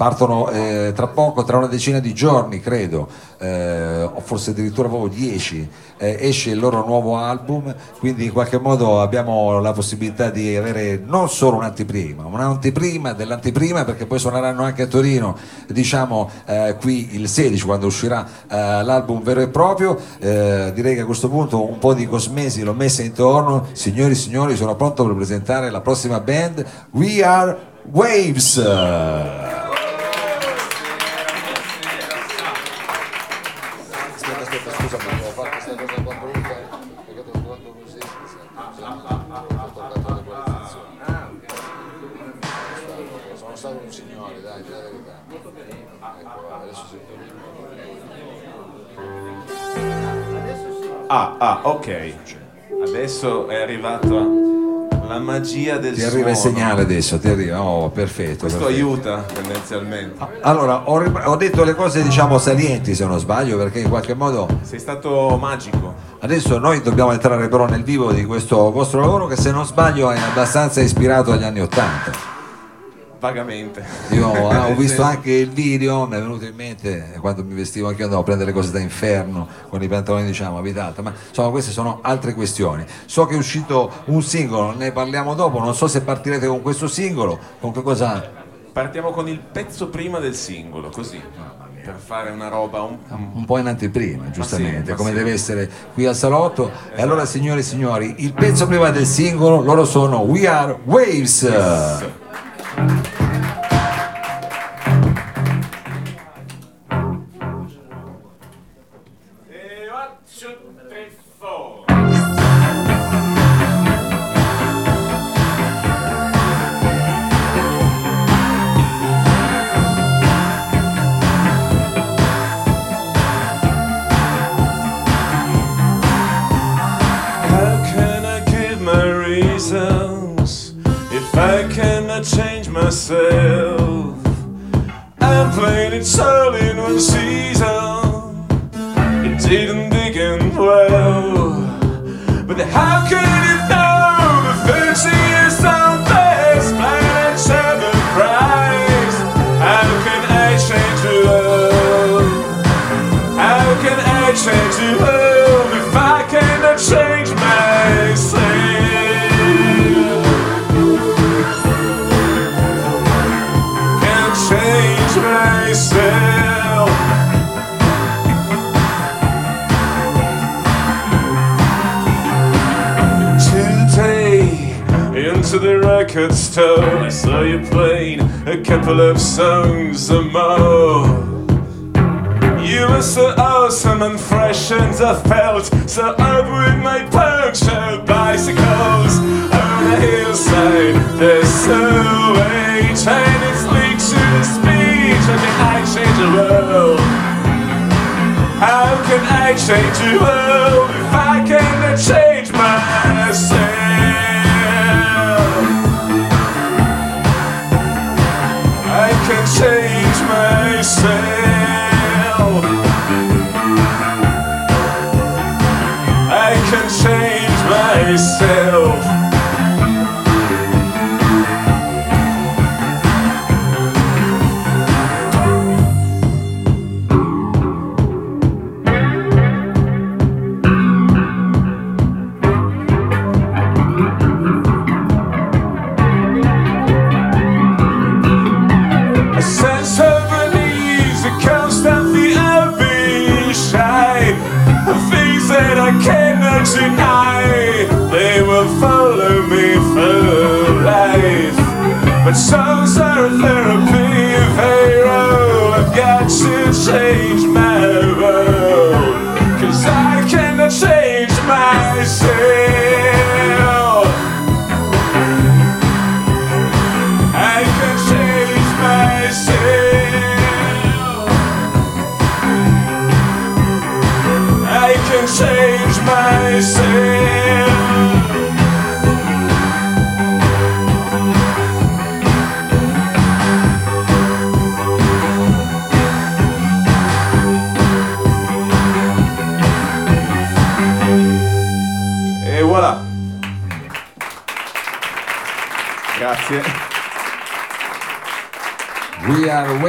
partono eh, tra poco, tra una decina di giorni credo, eh, o forse addirittura proprio dieci, eh, esce il loro nuovo album, quindi in qualche modo abbiamo la possibilità di avere non solo un'anteprima, un'anteprima dell'anteprima perché poi suoneranno anche a Torino, diciamo eh, qui il 16 quando uscirà eh, l'album vero e proprio, Eh, direi che a questo punto un po' di cosmesi l'ho messa intorno, signori e signori sono pronto per presentare la prossima band, We Are Waves! Ah, ah, ok. Adesso è arrivata la magia del Ti arriva il suono. segnale adesso, ti arriva, oh perfetto. Questo perfetto. aiuta tendenzialmente. Allora, ho, ho detto le cose diciamo salienti se non sbaglio perché in qualche modo Sei stato magico. adesso noi dobbiamo entrare però nel vivo di questo vostro lavoro che se non sbaglio è abbastanza ispirato agli anni Ottanta. Vagamente. Io eh, ho visto anche il video, mi è venuto in mente quando mi vestivo anche io andavo a prendere cose da inferno con i pantaloni diciamo abitata, ma insomma queste sono altre questioni. So che è uscito un singolo, ne parliamo dopo, non so se partirete con questo singolo, con che cosa Partiamo con il pezzo prima del singolo, così. Per fare una roba un, un po' in anteprima, giustamente, ma come sì. deve essere qui al salotto. E allora signore e signori, il pezzo prima del singolo, loro sono We Are Waves. How a of songs or more. You were so awesome and fresh, and I felt so up with my punctured bicycles on a hillside. There's so wait, and it's linked to the speech. How can I change the world? How can I change the world if I can't change but some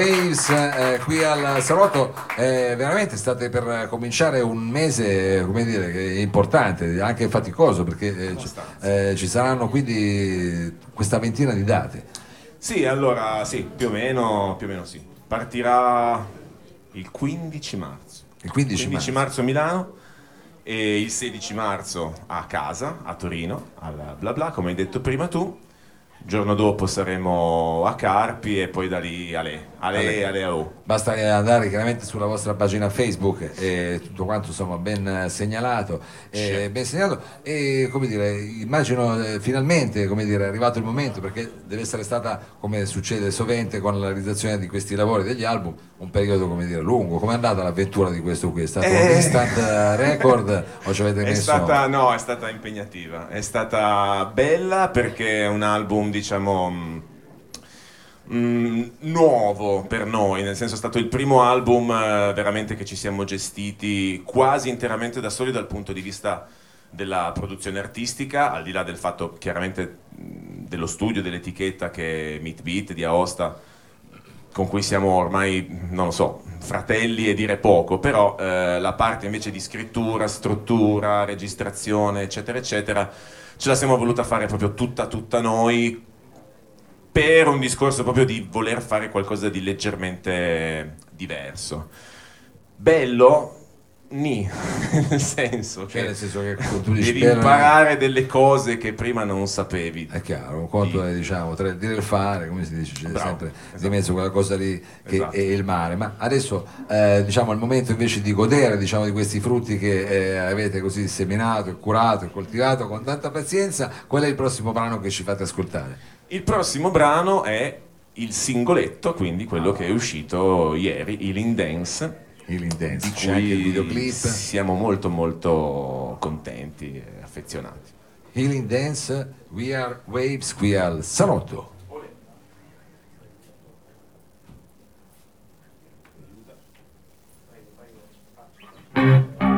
Waves eh, qui al Salotto eh, veramente state per cominciare un mese come dire, importante anche faticoso perché eh, ci, eh, ci saranno quindi questa ventina di date Sì, allora sì, più o meno, più o meno sì. Partirà il 15 marzo. il 15, 15 marzo. marzo a Milano e il 16 marzo a casa, a Torino, al bla bla, come hai detto prima tu. Il giorno dopo saremo a Carpi e poi da lì a Le, a Le, Ale. a Le a. Basta andare chiaramente sulla vostra pagina Facebook e tutto quanto insomma ben segnalato, eh, ben segnalato e come dire, immagino eh, finalmente come dire, è arrivato il momento perché deve essere stata come succede sovente con la realizzazione di questi lavori degli album un periodo come dire lungo. Com'è andata l'avventura di questo qui? È stato un Eh. instant eh, record o ci avete messo stata, no, è stata impegnativa, è stata bella perché è un album, diciamo, mh, mh, nuovo per noi, nel senso è stato il primo album eh, veramente che ci siamo gestiti quasi interamente da soli dal punto di vista della produzione artistica, al di là del fatto chiaramente mh, dello studio, dell'etichetta che Meat Beat di Aosta, con cui siamo ormai, non lo so, fratelli e dire poco, però eh, la parte invece di scrittura, struttura, registrazione, eccetera, eccetera, ce la siamo voluta fare proprio tutta, tutta noi per un discorso proprio di voler fare qualcosa di leggermente diverso. Bello? Ni, nel senso Cioè, nel senso che devi bello, imparare delle cose che prima non sapevi. È chiaro, un conto è diciamo tra il dire e il fare, come si dice, c'è Bravo, sempre di esatto. mezzo quella cosa lì che Esatto. è il mare. Ma adesso eh, diciamo è il momento invece di godere diciamo, di questi frutti che eh, avete così seminato, curato e coltivato con tanta pazienza. Qual è il prossimo brano che ci fate ascoltare? Il prossimo brano è il singoletto, quindi quello che è uscito ieri, Healing Dance, Healing Dance, di c'è anche il cui videoclip. siamo molto molto contenti e affezionati. Healing Dance, We Are Waves qui al Salotto. E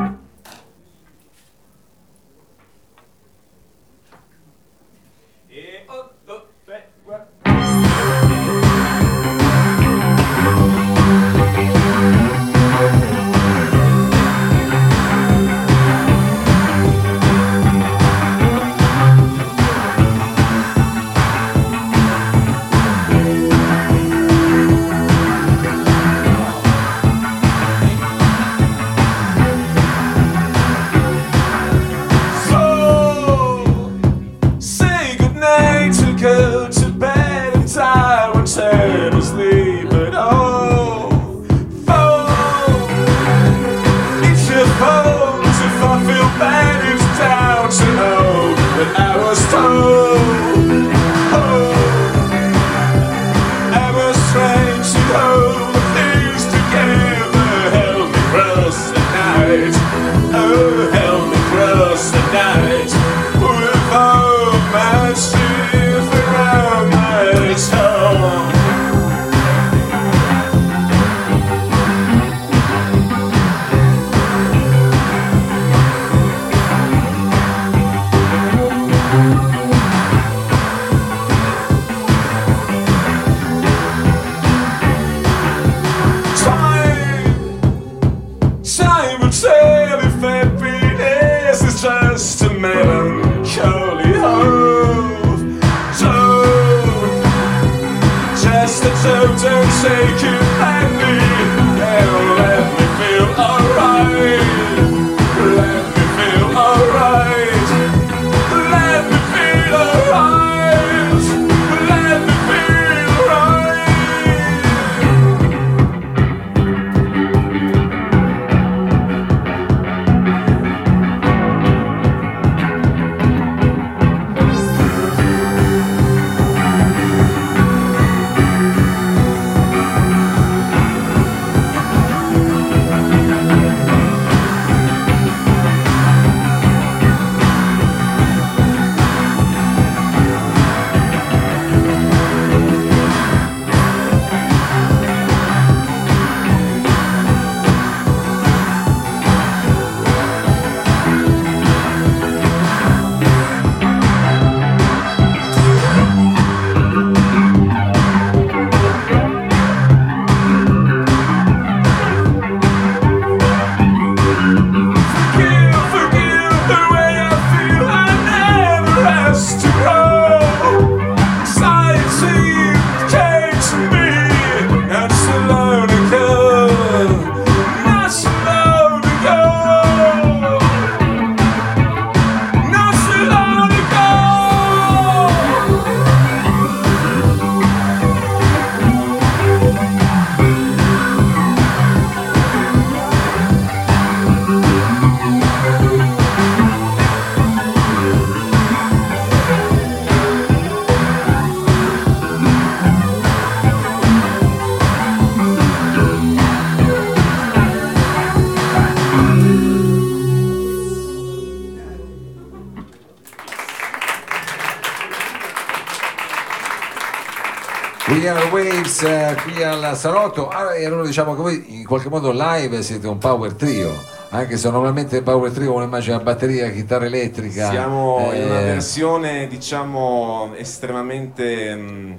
gli Airwaves eh, qui al salotto. Ah, e allora diciamo che voi in qualche modo live siete un power trio. Anche se normalmente il power trio uno immagina batteria, chitarra elettrica. Siamo in una eh, versione, diciamo, estremamente mm,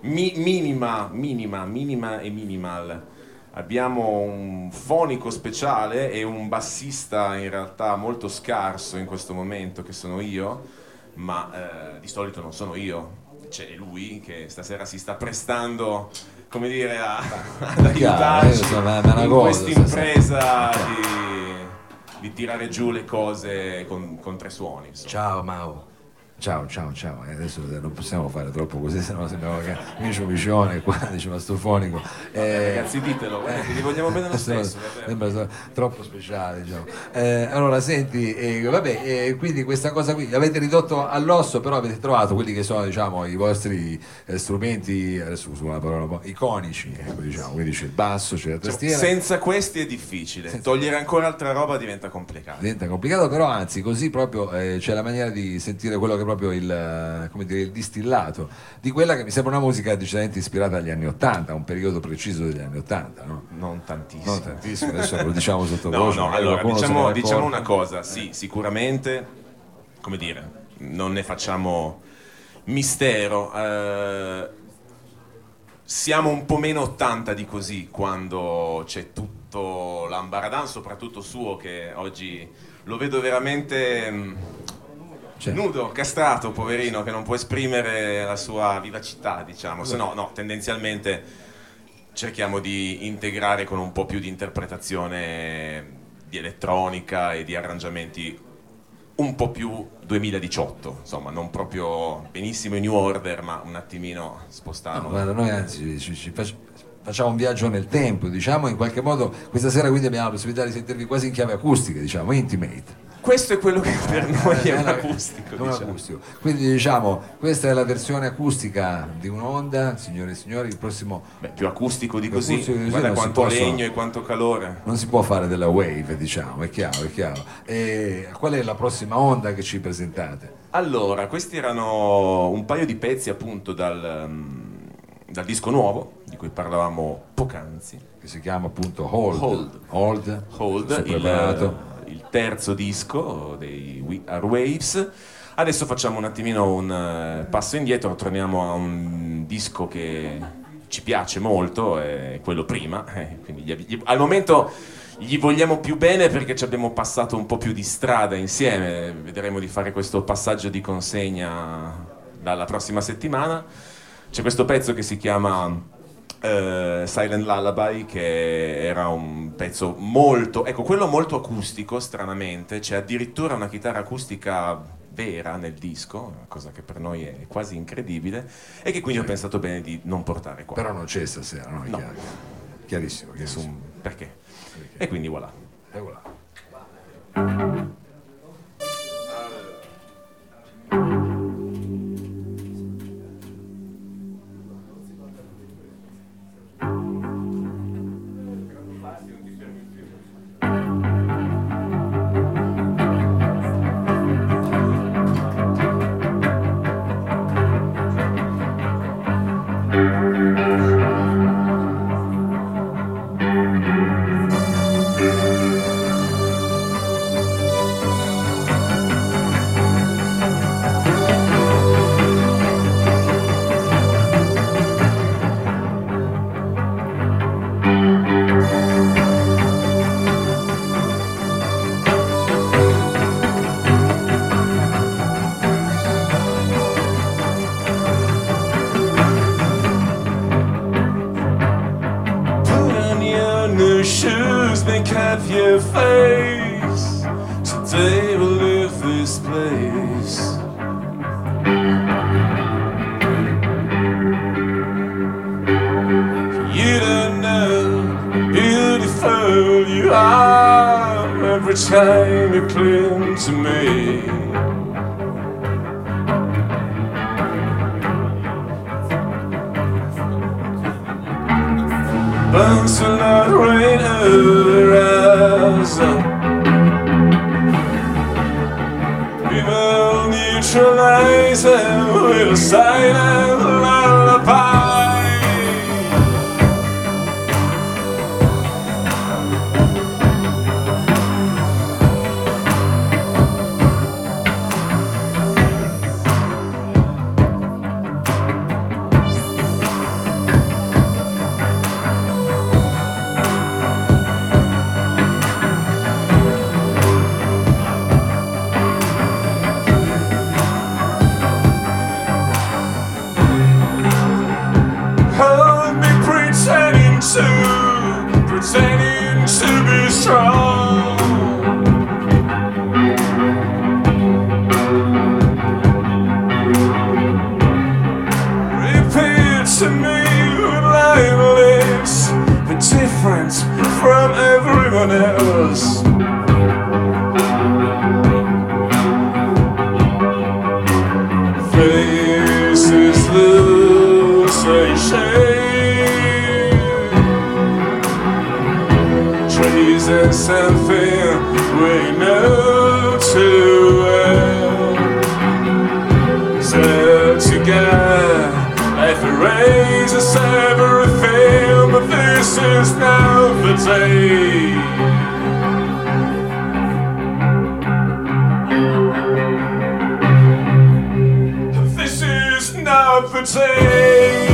mi- minima, minima, minima e minimal. Abbiamo un fonico speciale e un bassista in realtà molto scarso in questo momento, che sono io, ma eh, di solito non sono io, c'è lui che stasera si sta prestando, come dire, a, ad aiutarci sono una- una in questa impresa di, di tirare giù le cose con, con tre suoni. insomma. Ciao Mao. Ciao, ciao, ciao. Eh, adesso non possiamo fare troppo così, sennò sembriamo che Micio Micione qua, diceva sto fonico. Eh, Ragazzi, ditelo, guardate, vi vogliamo bene lo stesso. Sembra troppo speciale, diciamo. Eh, allora, senti, eh, vabbè, eh, quindi questa cosa qui l'avete ridotto all'osso, però avete trovato quelli che sono, diciamo, i vostri eh, strumenti, adesso uso una parola un po', iconici, ecco, diciamo, quindi c'è il basso, c'è la tastiera. Senza questi è difficile, togliere ancora altra roba diventa complicato. Diventa complicato, però anzi, così proprio eh, c'è la maniera di sentire quello che è proprio il, eh, come dire, il distillato di quella che mi sembra una musica decisamente ispirata agli anni Ottanta, un periodo preciso degli anni Ottanta, no? Non tantissimo. Non tantissimo, adesso lo diciamo No, sottovoce. no, magari allora diciamo, diciamo una cosa, sì, sicuramente, come dire, non ne facciamo mistero. eh, siamo un po' meno 80 di così quando c'è tutto l'ambaradan, soprattutto suo, che oggi lo vedo veramente mm, Cioè, nudo, castrato, poverino, che non può esprimere la sua vivacità, diciamo. Se no, no, tendenzialmente cerchiamo di integrare con un po' più di interpretazione di elettronica e di arrangiamenti un po' più 2018, insomma, non proprio benissimo i New Order, ma un attimino spostato. no, guarda, noi anzi ci, ci fac- facciamo un viaggio nel tempo, diciamo, in qualche modo questa sera quindi abbiamo la possibilità di sentirvi quasi in chiave acustica, diciamo, intimate. Questo è quello che per noi è Eh, un acustico, un diciamo. acustico. Quindi diciamo, questa è la versione acustica di un'onda, signore e signori, il prossimo Beh, più acustico di Più così, acustico di così guarda quanto legno e quanto calore. non si può fare della wave, diciamo, è chiaro, è chiaro. E qual è la prossima onda che ci presentate? Allora, questi erano un paio di pezzi appunto dal, mm, dal disco nuovo, di cui parlavamo poc'anzi. Che si chiama appunto Hold. Hold. Hold. Hold, il terzo disco dei We Are Waves. Adesso facciamo un attimino un eh, passo indietro, torniamo a un disco che ci piace molto, è quello prima, eh, quindi gli- gli- al momento gli vogliamo più bene perché ci abbiamo passato un po' più di strada insieme, vedremo di fare questo passaggio di consegna dalla prossima settimana. C'è questo pezzo che si chiama eh, Silent Lullaby che era un pezzo molto, ecco quello molto acustico stranamente, c'è addirittura una chitarra acustica vera nel disco, una cosa che per noi è quasi incredibile e che quindi ho pensato bene di non portare qua. Però non c'è stasera, no? No. chiaro. Chiarissimo, chiarissimo. perché? E quindi voilà. Eccola. Put neutralize them with a silent lullaby. appears to me blameless, but different from everyone else. Is now the day. This is not the day.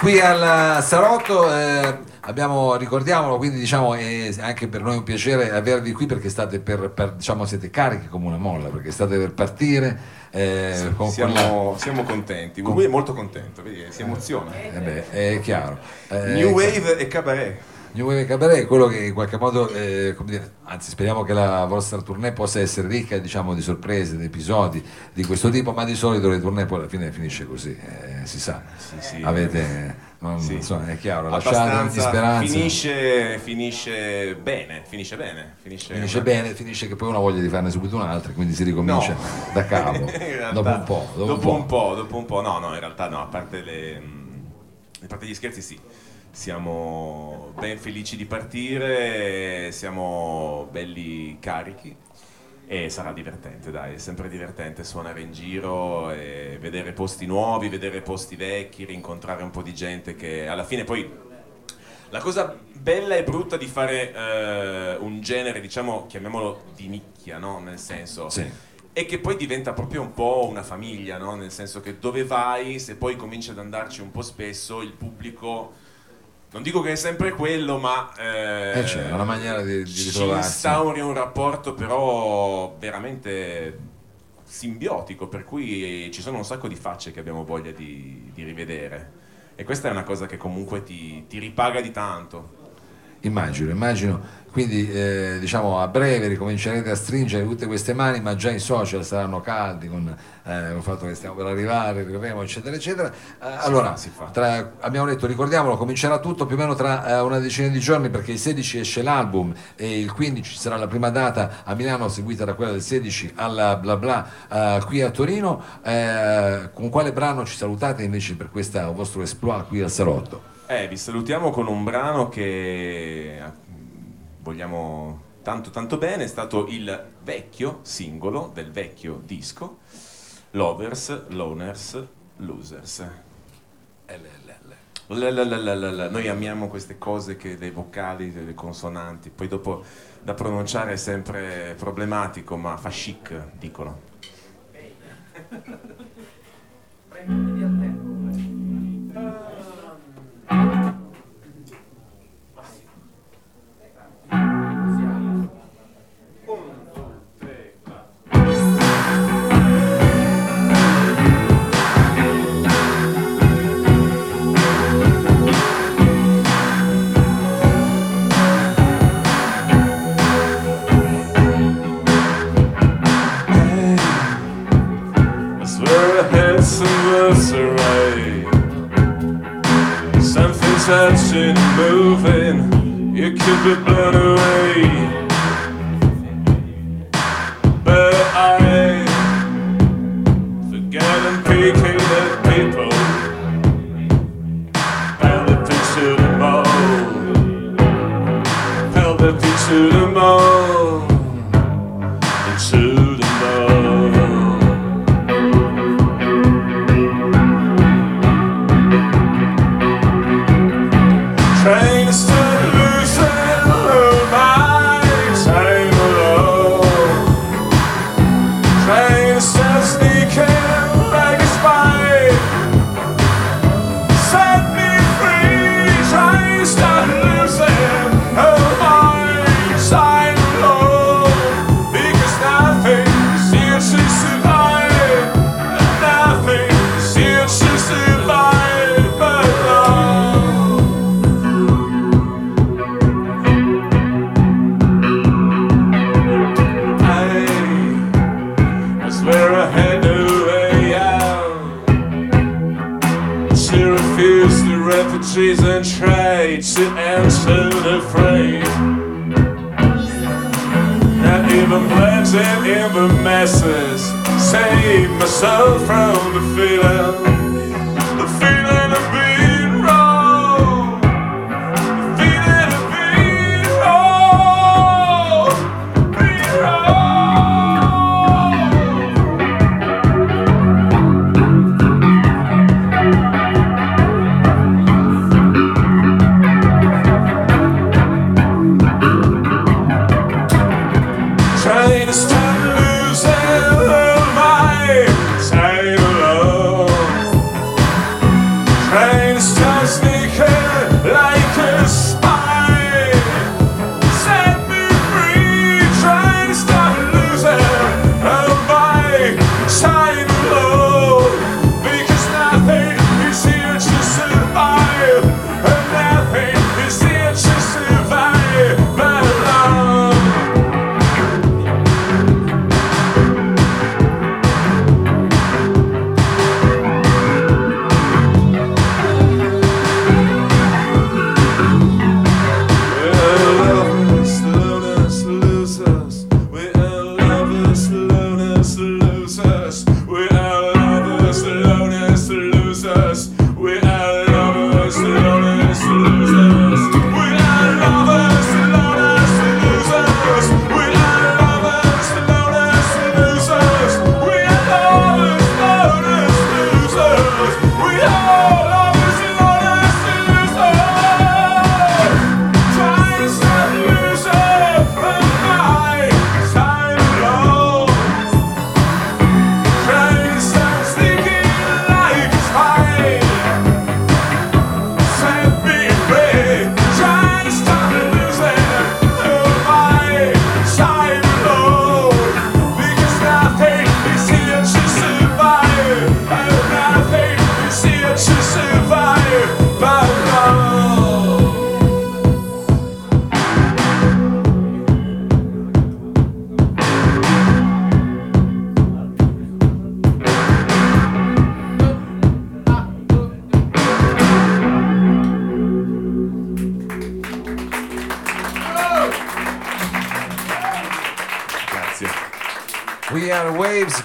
Qui al Sarotto, eh, abbiamo, ricordiamolo, quindi diciamo è anche per noi un piacere avervi qui perché state per, per- diciamo siete carichi come una molla, perché state per partire. eh, con quella- Siamo, siamo contenti. Lui è molto contento, vedi, si emoziona. eh beh, è chiaro. Eh, New Wave e Cabaret. New Wave Cabaret è quello che in qualche modo, eh, dire, anzi speriamo che la vostra tournée possa essere ricca diciamo, di sorprese, di episodi di questo tipo, ma di solito le tournée poi alla fine finisce così, eh, si sa. sì, Avete, non, Sì. insomma, è chiaro, lasciate speranza. Finisce, finisce bene, finisce bene. Finisce, Finisce bene, finisce che poi uno ha voglia di farne subito un'altra, quindi si ricomincia No. da capo. Dopo un po'. Dopo, dopo un po'. dopo un po', no, no, in realtà no, a parte, le, mh, a parte gli scherzi sì, siamo ben felici di partire, siamo belli carichi e sarà divertente, dai, è sempre divertente suonare in giro, vedere posti nuovi, vedere posti vecchi, rincontrare un po' di gente che alla fine poi la cosa bella e brutta di fare eh, un genere, diciamo, chiamiamolo di nicchia, no? Nel senso, Sì. e che poi diventa proprio un po' una famiglia, no? Nel senso che dove vai, se poi cominci ad andarci un po' spesso, il pubblico, non dico che è sempre quello, ma eh, Eh, c'è una maniera di, di ritrovarsi. instauri un rapporto però veramente simbiotico, per cui ci sono un sacco di facce che abbiamo voglia di, di rivedere. E questa è una cosa che comunque ti, ti ripaga di tanto. Immagino, immagino. Quindi eh, diciamo a breve ricomincerete a stringere tutte queste mani, ma già i social saranno caldi con eh, il fatto che stiamo per arrivare, arriveremo, eccetera, eccetera. Eh, allora, si fa. tra- abbiamo detto, ricordiamolo, comincerà tutto più o meno tra eh, una decina di giorni perché il 16 esce l'album e il 15 ci sarà la prima data a Milano, seguita da quella del 16 alla bla bla eh, qui a Torino. Eh, con quale brano ci salutate invece per questo vostro esploit qui al Salotto? Eh, vi salutiamo con un brano che vogliamo tanto tanto bene, è stato il vecchio singolo del vecchio disco, Lovers, Loners, Losers. LLL. LLLLL. Noi amiamo queste cose che dei vocali, delle consonanti, poi dopo da pronunciare è sempre problematico, ma fa chic, dicono. Bene.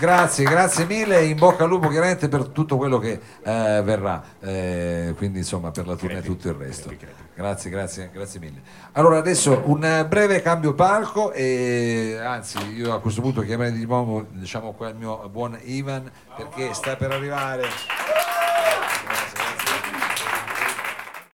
grazie, grazie mille, in bocca al lupo chiaramente per tutto quello che eh, verrà, eh, quindi insomma per la tournée e tutto il resto. Grazie, grazie, grazie mille. Allora adesso un breve cambio palco e anzi io a questo punto chiamerei di nuovo diciamo qua il mio buon Ivan perché sta per arrivare